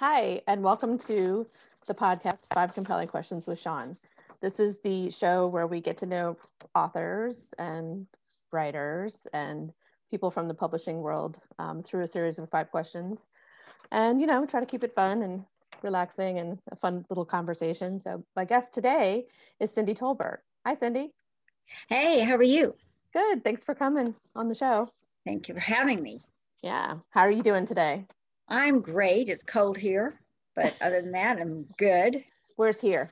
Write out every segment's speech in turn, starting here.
Hi, and welcome to the podcast Five Compelling Questions with Sean. This is the show where we get to know authors and writers and people from the publishing world um, through a series of five questions. And, you know, try to keep it fun and relaxing and a fun little conversation. So, my guest today is Cindy Tolbert. Hi, Cindy. Hey, how are you? Good. Thanks for coming on the show. Thank you for having me. Yeah. How are you doing today? I'm great. It's cold here, but other than that, I'm good. Where's here?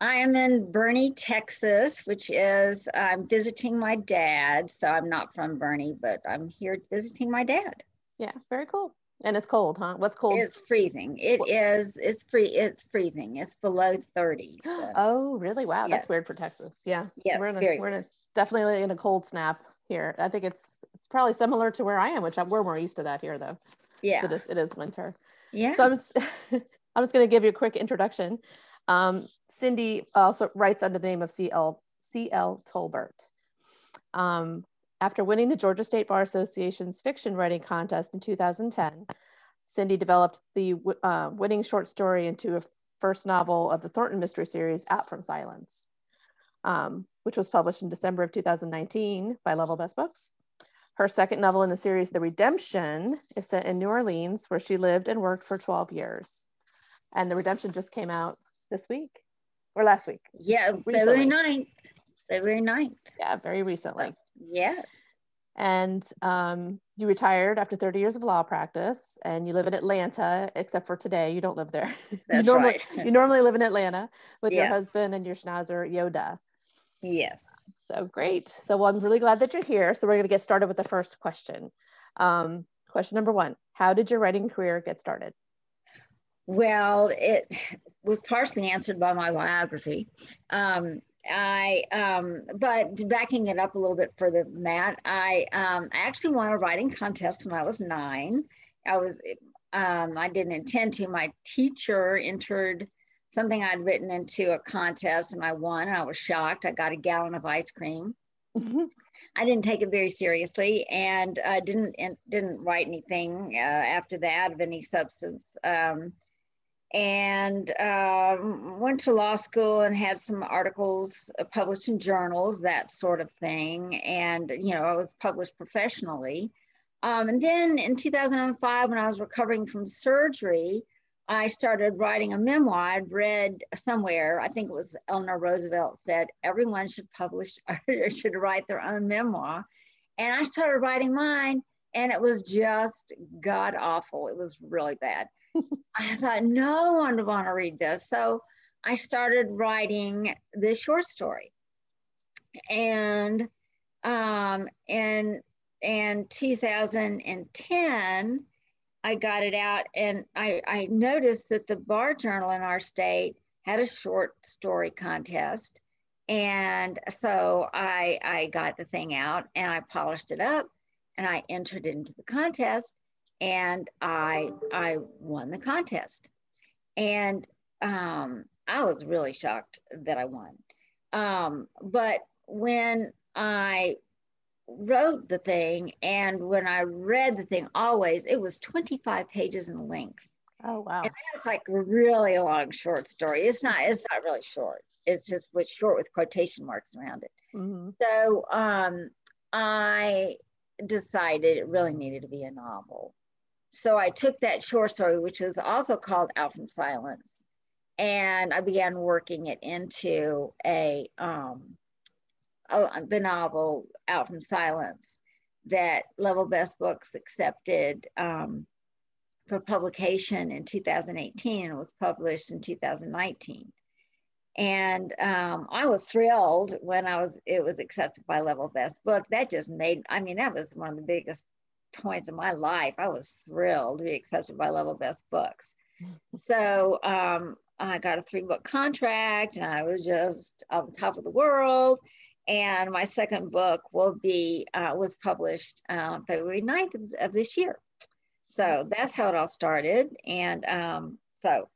I am in Boerne, Texas, which is I'm visiting my dad. So I'm not from Boerne, but I'm here visiting my dad. Yeah, very cool. And it's cold, huh? What's cold? It's freezing. It what? is. It's free. It's freezing. It's below 30. So. oh, really? Wow. Yes. That's weird for Texas. Yeah. Yes. We're in a, we're in a, definitely in a cold snap here. I think it's it's probably similar to where I am, which I'm, we're more used to that here though. Yeah. It is, it is winter. Yeah. So I'm just, I'm just going to give you a quick introduction. Um, Cindy also writes under the name of C.L. C.L. Tolbert. Um, after winning the Georgia State Bar Association's fiction writing contest in 2010, Cindy developed the uh, winning short story into a first novel of the Thornton Mystery Series, Out from Silence, um, which was published in December of 2019 by Level Best Books. Her second novel in the series, The Redemption, is set in New Orleans, where she lived and worked for 12 years. And The Redemption just came out this week or last week. Yeah, recently. February 9th. February 9th. Yeah, very recently. Yes. And um, you retired after 30 years of law practice and you live in Atlanta, except for today, you don't live there. That's you normally, right. you normally live in Atlanta with your husband and your schnauzer, Yoda. Yes. So great. So well, I'm really glad that you're here. So we're going to get started with the first question. Um, question number one How did your writing career get started? Well, it was partially answered by my biography. Um, I, um, but backing it up a little bit further than that, I, um, I actually won a writing contest when I was nine. I was, um, I didn't intend to. My teacher entered something I'd written into a contest and I won and I was shocked. I got a gallon of ice cream. Mm-hmm. I didn't take it very seriously and I didn't didn't write anything uh, after that of any substance. Um, and um, went to law school and had some articles uh, published in journals, that sort of thing. And you know, I was published professionally. Um, and then in 2005, when I was recovering from surgery, I started writing a memoir. I'd read somewhere, I think it was Eleanor Roosevelt said, everyone should publish or should write their own memoir. And I started writing mine, and it was just god awful. It was really bad. I thought no one would want to read this. So I started writing this short story. And um, in, in 2010, I got it out and I, I noticed that the bar journal in our state had a short story contest. And so I, I got the thing out and I polished it up and I entered it into the contest and I, I won the contest. And um, I was really shocked that I won. Um, but when I wrote the thing and when I read the thing always, it was 25 pages in length. Oh wow. And that's like a really long short story. It's not it's not really short. It's just what's short with quotation marks around it. Mm-hmm. So um I decided it really needed to be a novel. So I took that short story, which was also called Out from Silence, and I began working it into a um, the novel Out from Silence that Level Best Books accepted um, for publication in 2018 and was published in 2019. And um, I was thrilled when I was it was accepted by Level Best Book. That just made I mean that was one of the biggest points in my life. I was thrilled to be accepted by Level Best Books. so um, I got a three book contract and I was just on top of the world and my second book will be uh, was published uh, February 9th of, of, this year. So that's how it all started, and um, so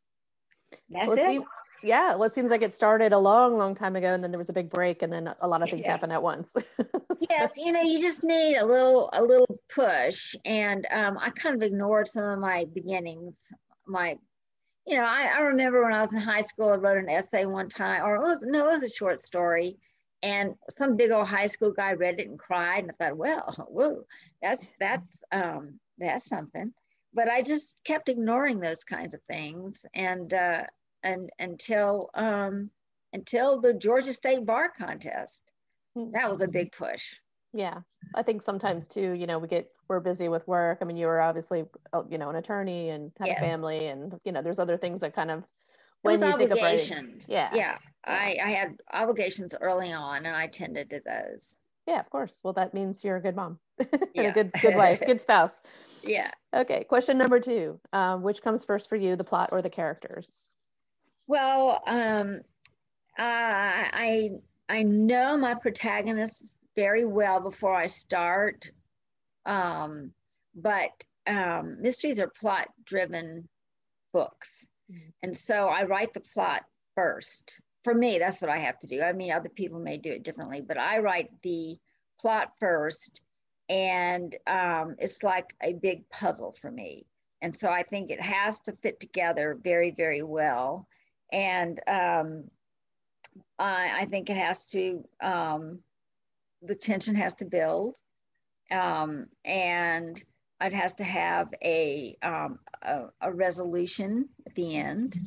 that's well, it. Seems, yeah, well, it seems like it started a long, long time ago, and then there was a big break, and then a lot of things yeah. happened at once. so. Yes, you know, you just need a little, a little push, and um, I kind of ignored some of my beginnings, my you know, I, I remember when I was in high school, I wrote an essay one time, or it was no, it was a short story, and some big old high school guy read it and cried, and I thought, well, whoa, that's that's um, that's something. But I just kept ignoring those kinds of things, and uh, and until um, until the Georgia State Bar Contest, that was a big push. Yeah, I think sometimes too, you know, we get we're busy with work. I mean, you were obviously, uh, you know, an attorney and had yes. a family, and you know, there's other things that kind of when you think of writing, yeah, yeah. I I had obligations early on, and I tended to those. Yeah, of course. Well, that means you're a good mom and yeah. a good good wife, good spouse. Yeah. Okay. Question number two: um, Which comes first for you, the plot or the characters? Well, um, I I know my protagonists very well before I start. Um, but um, mysteries are plot driven books. Mm-hmm. And so I write the plot first. For me, that's what I have to do. I mean, other people may do it differently, but I write the plot first. And um, it's like a big puzzle for me. And so I think it has to fit together very, very well. And um, I, I, think it has to um, the tension has to build um, and it has to have a, um, a, a, resolution at the end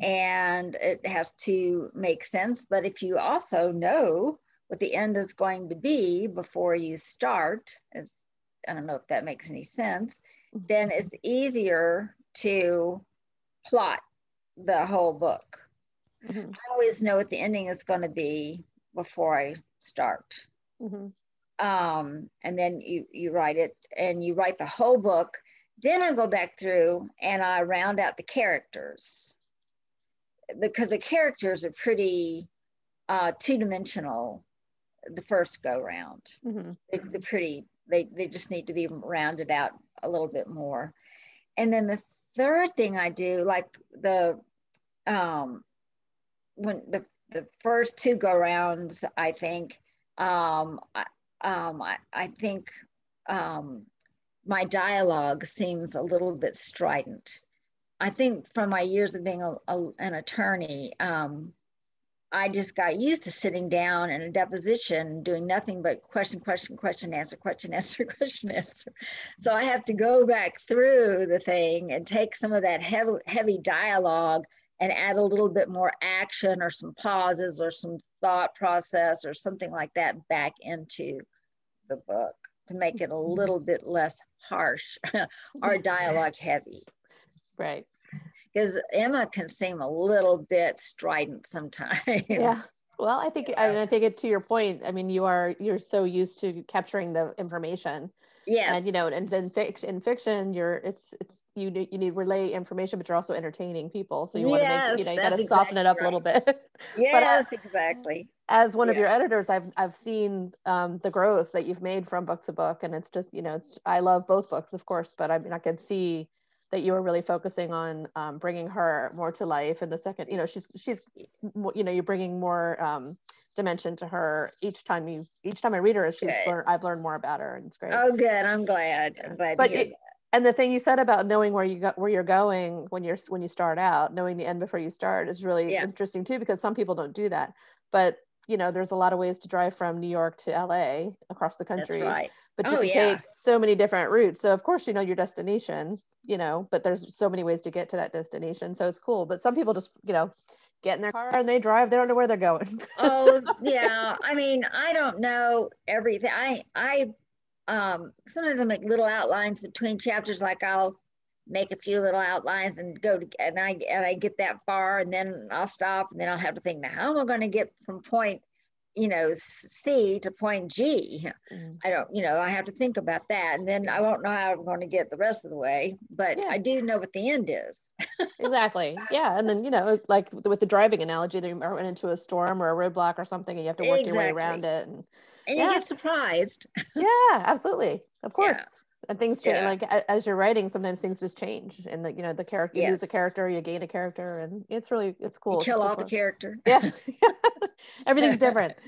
and it has to make sense. But if you also know what the end is going to be before you start, as I don't know if that makes any sense, then it's easier to plot the whole book. Mm-hmm. I always know what the ending is going to be before I start. Mm-hmm. Um, and then you, you write it and you write the whole book. Then I go back through and I round out the characters because the characters are pretty uh, two dimensional the first go round. Mm-hmm. They, are pretty, they, they just need to be rounded out a little bit more. And then the third thing I do, like the, um, when the, the first two go rounds, I think um, I, um, I, I think um, my dialogue seems a little bit strident. I think from my years of being a, a, an attorney, um, I just got used to sitting down in a deposition doing nothing but question, question, question, answer, question, answer, question, answer. So I have to go back through the thing and take some of that heavy, heavy dialogue and add a little bit more action or some pauses or some thought process or something like that back into the book to make it a mm-hmm. little bit less harsh or dialogue heavy. Right. Because Emma can seem a little bit strident sometimes. Yeah. Well, I think. I, I think it to your point. I mean, you are you're so used to capturing the information yeah and you know and then fiction in fiction you're it's it's you need you need relay information but you're also entertaining people so you yes, want to make you know you got to exactly soften it up right. a little bit yes but, uh, exactly as one yeah. of your editors i've i've seen um, the growth that you've made from book to book and it's just you know it's i love both books of course but i mean i can see that you were really focusing on um, bringing her more to life in the second you know she's she's you know you're bringing more um, dimension to her each time you each time I read her she's learned I've learned more about her and it's great. Oh good. I'm glad. I'm glad but it, and the thing you said about knowing where you got where you're going when you're when you start out, knowing the end before you start is really yeah. interesting too because some people don't do that. But you know, there's a lot of ways to drive from New York to LA across the country. Right. But you oh, can yeah. take so many different routes. So of course you know your destination, you know, but there's so many ways to get to that destination. So it's cool. But some people just, you know, get in their car and they drive they don't know where they're going oh yeah i mean i don't know everything i i um sometimes i make little outlines between chapters like i'll make a few little outlines and go to and i and i get that far and then i'll stop and then i'll have to think now how am i going to get from point you know, C to point G. Mm. I don't, you know, I have to think about that. And then I won't know how I'm going to get the rest of the way, but yeah. I do know what the end is. exactly. Yeah. And then, you know, like with the driving analogy, that you run into a storm or a roadblock or something and you have to work exactly. your way around it. And, and yeah. you get surprised. yeah, absolutely. Of course. Yeah. And things change, yeah. like as you're writing, sometimes things just change, and the you know the character, yes. you lose a character, you gain a character, and it's really it's cool. You kill cool off the character. Yeah, everything's different.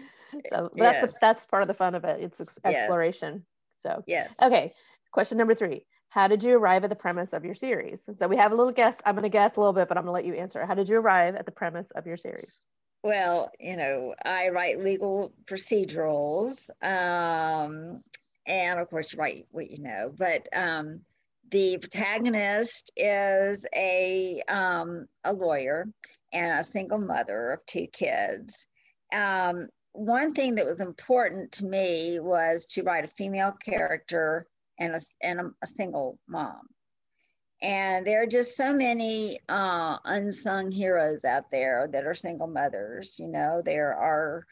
So yes. that's the, that's part of the fun of it. It's exploration. Yes. So yeah. Okay. Question number three: How did you arrive at the premise of your series? So we have a little guess. I'm going to guess a little bit, but I'm going to let you answer. How did you arrive at the premise of your series? Well, you know, I write legal procedurals, um, and of course, write what you know. But um, the protagonist is a um, a lawyer and a single mother of two kids. Um, one thing that was important to me was to write a female character and a, and a, a single mom. And there are just so many uh, unsung heroes out there that are single mothers. You know, there are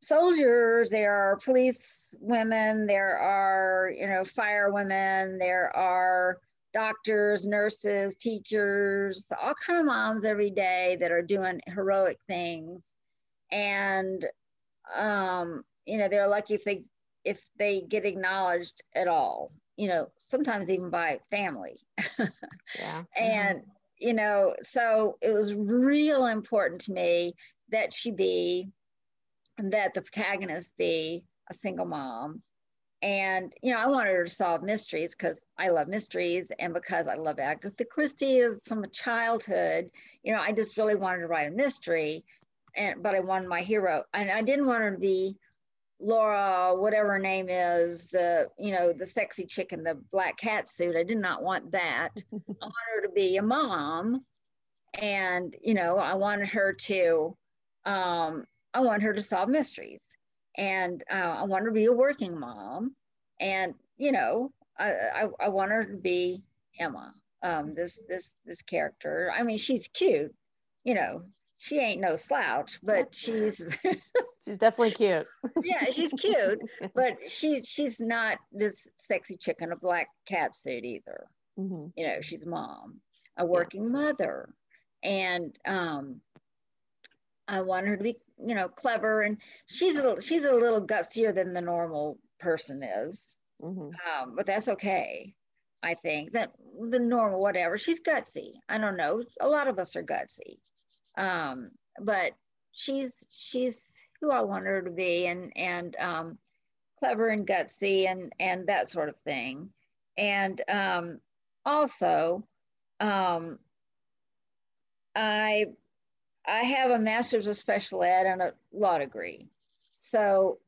soldiers, there are police women, there are, you know, fire women, there are doctors, nurses, teachers, all kind of moms every day that are doing heroic things. And, um, you know, they're lucky if they if they get acknowledged at all you know sometimes even by family yeah and mm-hmm. you know so it was real important to me that she be that the protagonist be a single mom and you know i wanted her to solve mysteries because i love mysteries and because i love agatha christie is from a childhood you know i just really wanted to write a mystery and but i wanted my hero and i didn't want her to be Laura, whatever her name is, the you know the sexy chick in the black cat suit. I did not want that. I wanted her to be a mom, and you know I wanted her to, um, I want her to solve mysteries, and uh, I want her to be a working mom, and you know I I, I want her to be Emma, um, this this this character. I mean she's cute, you know she ain't no slouch, but she's she's definitely cute. yeah, she's cute, but she's she's not this sexy chick in a black cat suit either. Mm-hmm. You know, she's a mom, a working yeah. mother, and um, I want her to be, you know, clever, and she's a she's a little gutsier than the normal person is, mm-hmm. um, but that's okay. I think that the normal whatever. She's gutsy. I don't know. A lot of us are gutsy, um, but she's she's who I want her to be, and and um, clever and gutsy, and and that sort of thing. And um, also, um, I I have a master's of special ed and a law degree, so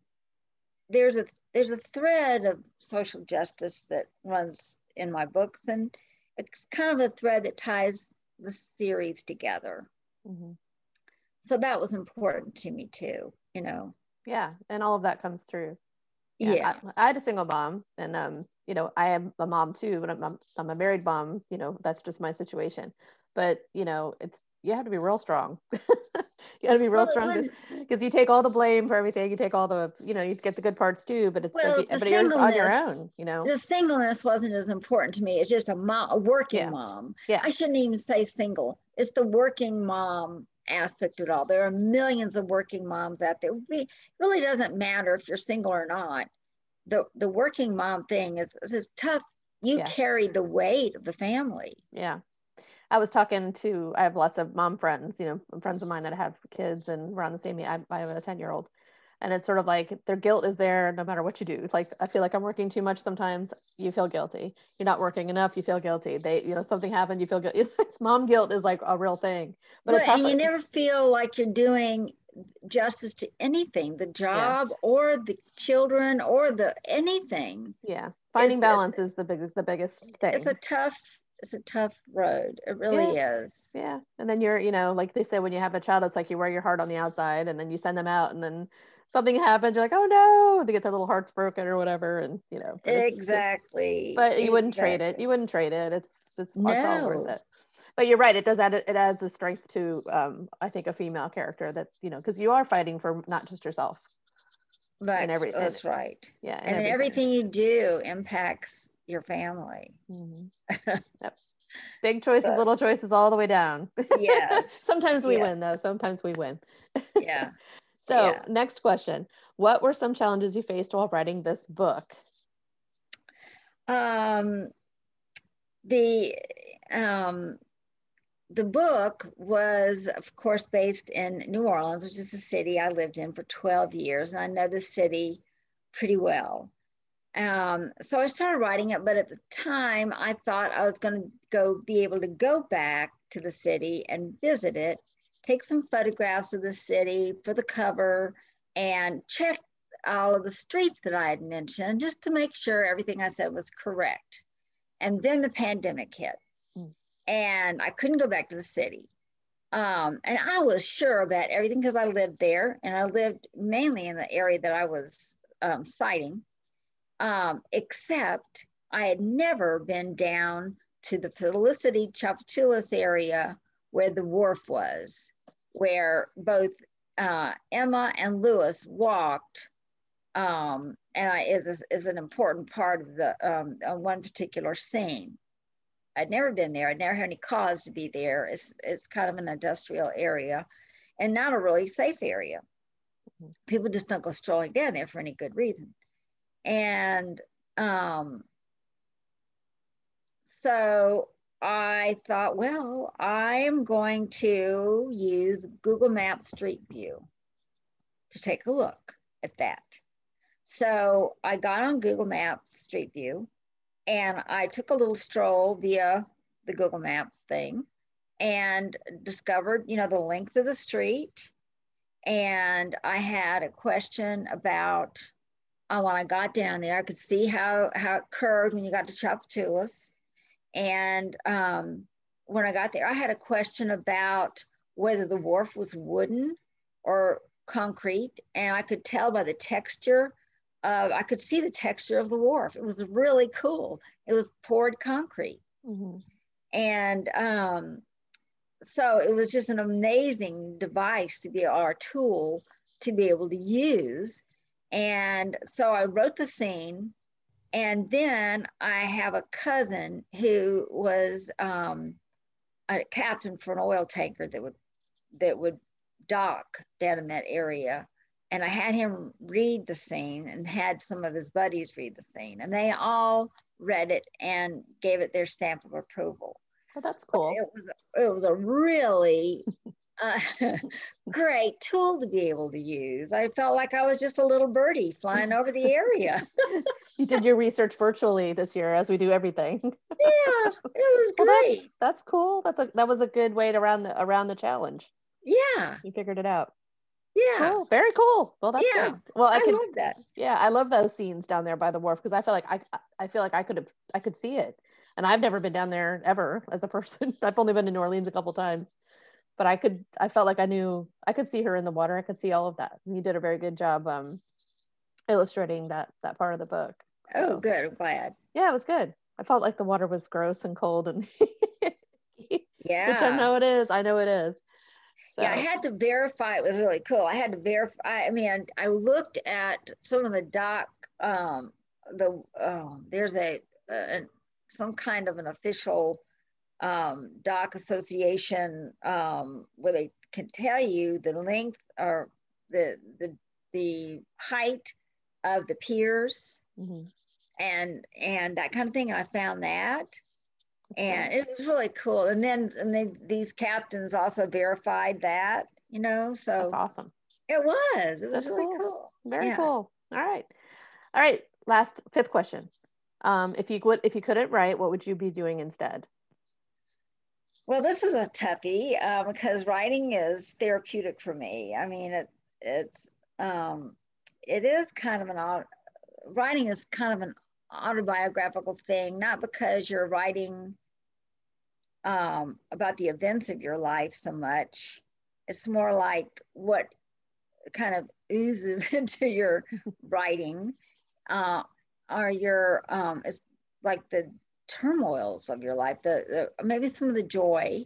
there's a there's a thread of social justice that runs in my books, and it's kind of a thread that ties the series together. Mm-hmm. So that was important to me too, you know. Yeah, and all of that comes through. Yeah, yeah. I, I, had a single mom, and um, you know, I am a mom too, but I'm, I'm a married mom. You know, that's just my situation. But you know, it's you have to be real strong. you got to be real well, strong because you take all the blame for everything. You take all the, you know, you get the good parts too, but it's well, like, but you're on your own, you know. The singleness wasn't as important to me. It's just a mom, a working yeah. mom. Yeah. I shouldn't even say single. It's the working mom aspect of it all. There are millions of working moms out there. It really doesn't matter if you're single or not. The the working mom thing is is tough. You yeah. carry the weight of the family. Yeah. I was talking to, I have lots of mom friends, you know, friends of mine that have kids and we're on the same, I, I have a 10 year old. And it's sort of like their guilt is there no matter what you do. Like, I feel like I'm working too much sometimes, you feel guilty. You're not working enough, you feel guilty. They, you know, something happened, you feel guilty. mom guilt is like a real thing. But well, and you never feel like you're doing justice to anything the job yeah. or the children or the anything yeah finding balance is the big the biggest thing it's a tough it's a tough road. It really yeah. is. Yeah. And then you're, you know, like they say when you have a child, it's like you wear your heart on the outside and then you send them out and then something happens, you're like, oh no, they get their little hearts broken or whatever. And you know, exactly. but you exactly. wouldn't trade it. You wouldn't trade it. It's it's, no. it's all worth it. But you're right. It does add it adds the strength to um, I think a female character that, you know, because you are fighting for not just yourself. But and everything. That's right. Yeah. And, and everything. everything you do impacts your family. Mm-hmm. yep. Big choices, little choices, all the way down. Yeah. Sometimes we win, though. Sometimes we win. yeah. So, yeah. next question What were some challenges you faced while writing this book? Um, the um, the book was, of course, based in New Orleans, which is a city I lived in for 12 years, and I know the city pretty well. Um, so I started writing it, but at the time I thought I was going to go be able to go back to the city and visit it, take some photographs of the city for the cover, and check all of the streets that I had mentioned just to make sure everything I said was correct. And then the pandemic hit, mm. and I couldn't go back to the city. Um, and I was sure about everything because I lived there and I lived mainly in the area that I was um, citing um, except I had never been down to the Felicity Tchoupitoulas area where the wharf was, where both uh, Emma and Lewis walked, um, and is, is an important part of the um, one particular scene. I'd never been there. I'd never had any cause to be there. It's, it's kind of an industrial area and not a really safe area. Mm-hmm. People just don't go strolling down there for any good reason. And um, so I thought, well, I am going to use Google Maps Street View to take a look at that. So I got on Google Maps Street View and I took a little stroll via the Google Maps thing and discovered, you know, the length of the street. And I had a question about uh, when I got down there, I could see how, how it curved when you got to Tchoupitoulas. And um, when I got there, I had a question about whether the wharf was wooden or concrete. And I could tell by the texture, uh, I could see the texture of the wharf. It was really cool. It was poured concrete. Mm-hmm. And um, so it was just an amazing device to be our tool to be able to use and so I wrote the scene. And then I have a cousin who was um, a captain for an oil tanker that would that would dock down in that area. And I had him read the scene and had some of his buddies read the scene. And they all read it and gave it their stamp of approval. Oh, that's cool. But it was it was a really uh, great tool to be able to use. I felt like I was just a little birdie flying over the area. you did your research virtually this year, as we do everything. yeah, it was great. Well, that's, that's cool. That's a that was a good way to around the around the challenge. Yeah, you figured it out. Yeah. Cool. Very cool. Well, that's yeah. good. Well, I, I love that. Yeah, I love those scenes down there by the wharf because I feel like I I feel like I could have I could see it. And I've never been down there ever as a person. I've only been to New Orleans a couple times but I could I felt like I knew I could see her in the water. I could see all of that. And you did a very good job um, illustrating that that part of the book. So, oh, good. I'm glad. Yeah, it was good. I felt like the water was gross and cold and yeah, which I know it is. I know it is. So. Yeah, I had to verify. It was really cool. I had to verify. I mean, I, I looked at some of the doc. Um, the oh, there's a, a some kind of an official um, dock association um, where they can tell you the length or the the the height of the piers mm-hmm. and and that kind of thing. And I found that. and it was really cool. And then and they, these captains also verified that, you know. So that's awesome. It was. It was That's really cool. cool. Very yeah. cool. All right. All right. Last fifth question. Um, if you could if you couldn't write, what would you be doing instead? Well, this is a toughie um, because writing is therapeutic for me. I mean, it it's um, it is kind of an writing is kind of an autobiographical thing, not because you're writing um, about the events of your life so much. It's more like what kind of oozes into your writing, uh, are your um, it's like the turmoils of your life, the, the maybe some of the joy,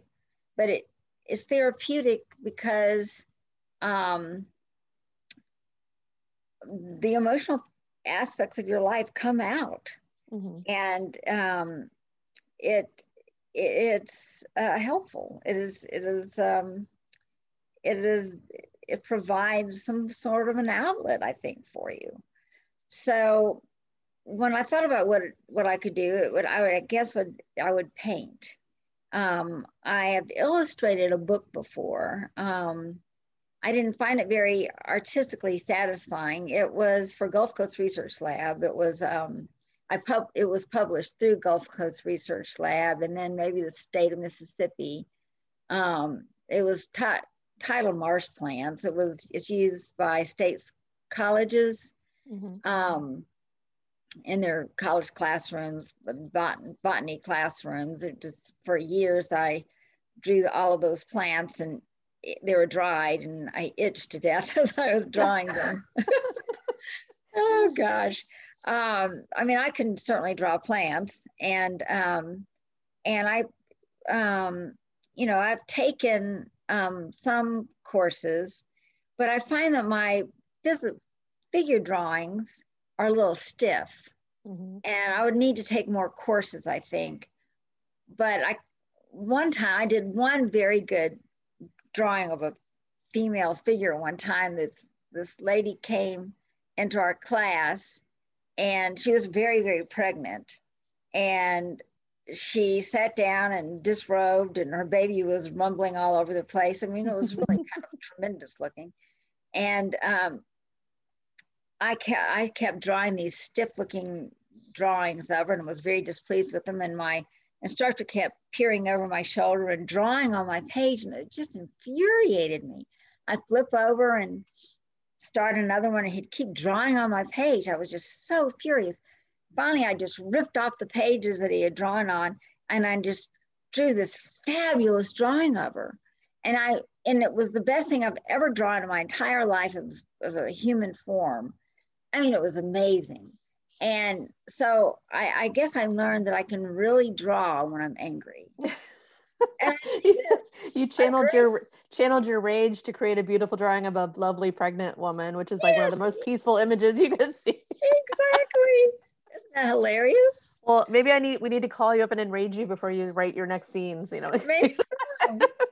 but it is therapeutic because um, the emotional aspects of your life come out, mm-hmm. and um, it, it, it's uh, helpful. It is it is um, it is it provides some sort of an outlet, I think, for you. So when I thought about what what I could do, what I would I guess would I would paint. Um, I have illustrated a book before. Um, I didn't find it very artistically satisfying. It was for Gulf Coast Research Lab. It was um, I pub it was published through Gulf Coast Research Lab, and then maybe the state of Mississippi. Um, it was titled Marsh Plants. It was it's used by state colleges mm-hmm. um, in their college classrooms, bot- botany classrooms. It just for years I drew all of those plants and it, they were dried and I itched to death as I was drawing them. oh gosh. Um, I mean, I can certainly draw plants and um, and I um, you know, I've taken um, some courses, but I find that my phys- figure drawings are a little stiff. Mm-hmm. And I would need to take more courses, I think. But I, one time, I did one very good drawing of a female figure one time. That's this lady came into our class, and she was very, very pregnant, and she sat down and disrobed and her baby was rumbling all over the place. I mean, it was really kind of tremendous looking. And um, I, kept, I kept drawing these stiff looking drawings of her and was very displeased with them. And my instructor kept peering over my shoulder and drawing on my page and it just infuriated me. I flip over and start another one and he'd keep drawing on my page. I was just so furious finally I just ripped off the pages that he had drawn on and I just drew this fabulous drawing of her. And I and it was the best thing I've ever drawn in my entire life of, of a human form. I mean, it was amazing. And so I, I guess I learned that I can really draw when I'm angry. you channeled your channeled your rage to create a beautiful drawing of a lovely pregnant woman, which is like one of the most peaceful images you can see. exactly Isn't that hilarious? Well, maybe I need we need to call you up and enrage you before you write your next scenes. You know.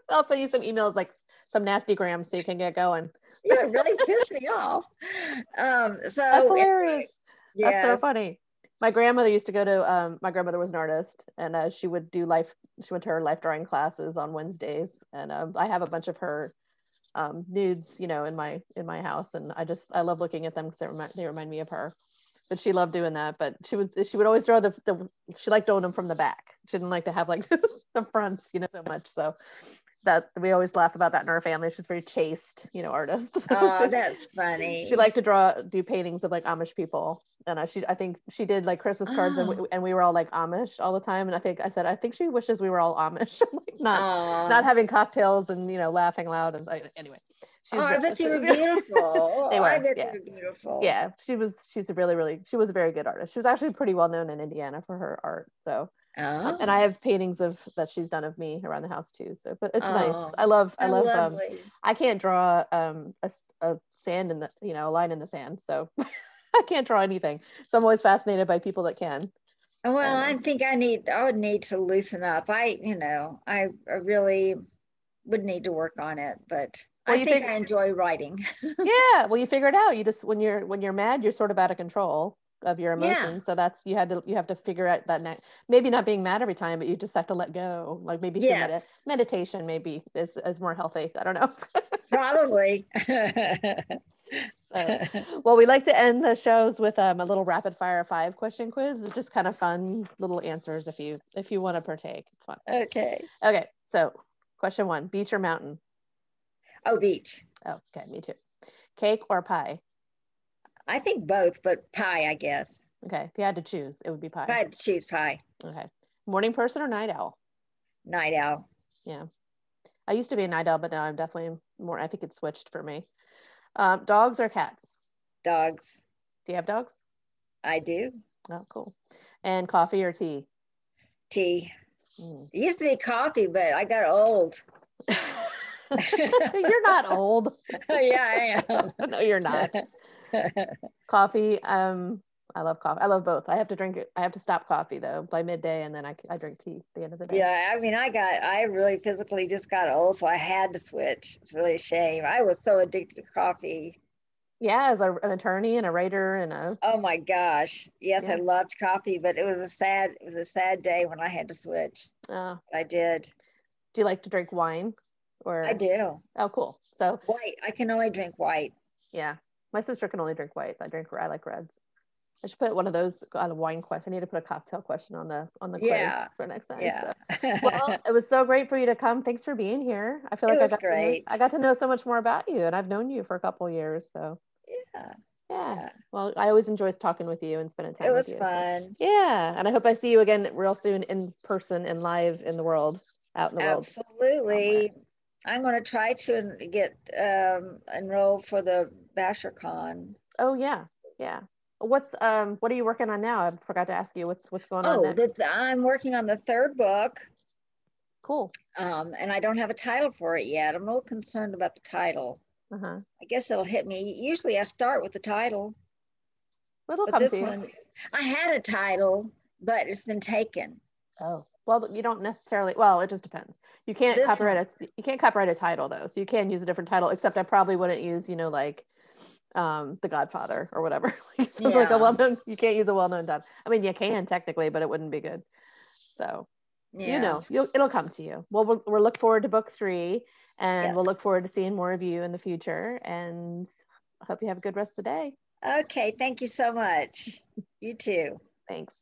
I'll send you some emails, like some nasty grams, so you can get going. yeah, really pissed me off. Um, so that's hilarious. Yes. That's so funny. My grandmother used to go to. Um, my grandmother was an artist, and uh, she would do life. She went to her life drawing classes on Wednesdays, and um, I have a bunch of her um, nudes, you know, in my in my house, and I just I love looking at them because they remind, they remind me of her but she loved doing that. But she was she would always draw the, the she liked doing them from the back. She didn't like to have like the fronts, you know, so much. So that we always laugh about that in our family. She's very chaste, you know, artist. Oh, that's funny. she liked to draw, do paintings of like Amish people, and uh, she, I think she did like Christmas cards, oh. and, we, and we were all like Amish all the time. And I think I said, I think she wishes we were all Amish, like not Aww. not having cocktails and you know laughing loud and anyway. She's oh, I bet they were beautiful. they were. I bet yeah. they were beautiful. Yeah, she was. She's a really, really. She was a very good artist. She was actually pretty well known in Indiana for her art. So, oh. um, and I oh. have paintings of that she's done of me around the house too. So, but it's oh, nice. I love. I love. Um, I can't draw um a, a sand in the you know a line in the sand. So, I can't draw anything. So I'm always fascinated by people that can. Well, um, I think I need. I would need to loosen up. I, you know, I, I really would need to work on it, but well, I think figure, I enjoy writing. yeah. Well, you figure it out. You just when you're when you're mad, you're sort of out of control of your emotions. Yeah. So that's you had to you have to figure out that next maybe not being mad every time, but you just have to let go. Like maybe yes. med- meditation maybe is is more healthy. I don't know. Probably. so, well, we like to end the shows with um, a little rapid fire five question quiz. It's just kind of fun little answers if you if you want to partake. It's fun. Okay. Okay. So question one: beach or mountain? Oh, beach. Oh, okay, me too. Cake or pie? I think both, but pie, I guess. Okay, if you had to choose, it would be pie. If I had to choose pie. Okay. Morning person or night owl? Night owl. Yeah. I used to be a night owl, but now I'm definitely more, I think it's switched for me. Um, dogs or cats? Dogs. Do you have dogs? I do. Oh, cool. And coffee or tea? Tea. Mm. It used to be coffee, but I got old. you're not old. yeah, I am. no, you're not. coffee. Um, I love coffee. I love both. I have to drink it. I have to stop coffee though by midday, and then I, I drink tea at the end of the day. Yeah, I mean, I got, I really physically just got old, so I had to switch. It's really a shame. I was so addicted to coffee. Yeah, as a, an attorney and a writer and a. Oh my gosh! Yes, yeah. I loved coffee, but it was a sad, it was a sad day when I had to switch. Oh. I did. Do you like to drink wine? Or I do. Oh, cool. So white. I can only drink white. Yeah, my sister can only drink white. I drink. I like reds. I should put one of those on a wine question. I need to put a cocktail question on the on the quiz Yeah. for next time. Yeah. So. Well, it was so great for you to come. Thanks for being here. I feel It like I got great. To know, I got to know so much more about you, and I've known you for a couple years. So yeah. yeah. Yeah. Well, I always enjoy talking with you and spending time. It with was you. So- fun. Yeah, and I hope I see you again real soon in person and live in the world, out in the world. Absolutely. I'm going to try to get um, enrolled for the Bouchercon. Oh yeah, yeah. What's um what are you working on now? I forgot to ask you. What's what's going on Oh, I'm working on the third book, Cool. um, and I don't have a title for it yet. I'm a little concerned about the title. Uh huh. I guess it'll hit me. Usually, I start with the title, It'll but come this to you. one, I had a title, but it's been taken. Oh. Well, you don't necessarily. Well, it just depends. You can't This copyright a you can't copyright a title though, so you can use a different title. Except I probably wouldn't use you know like um The Godfather or whatever. Something like a well known. You can't use a well known title. I mean, you can technically, but it wouldn't be good. So Yeah. you know, you'll, it'll come to you. Well, we'll, we'll look forward to book three, and we'll look forward to seeing more of you in the future. And I hope you have a good rest of the day. Okay. Thank you so much. You too. Thanks.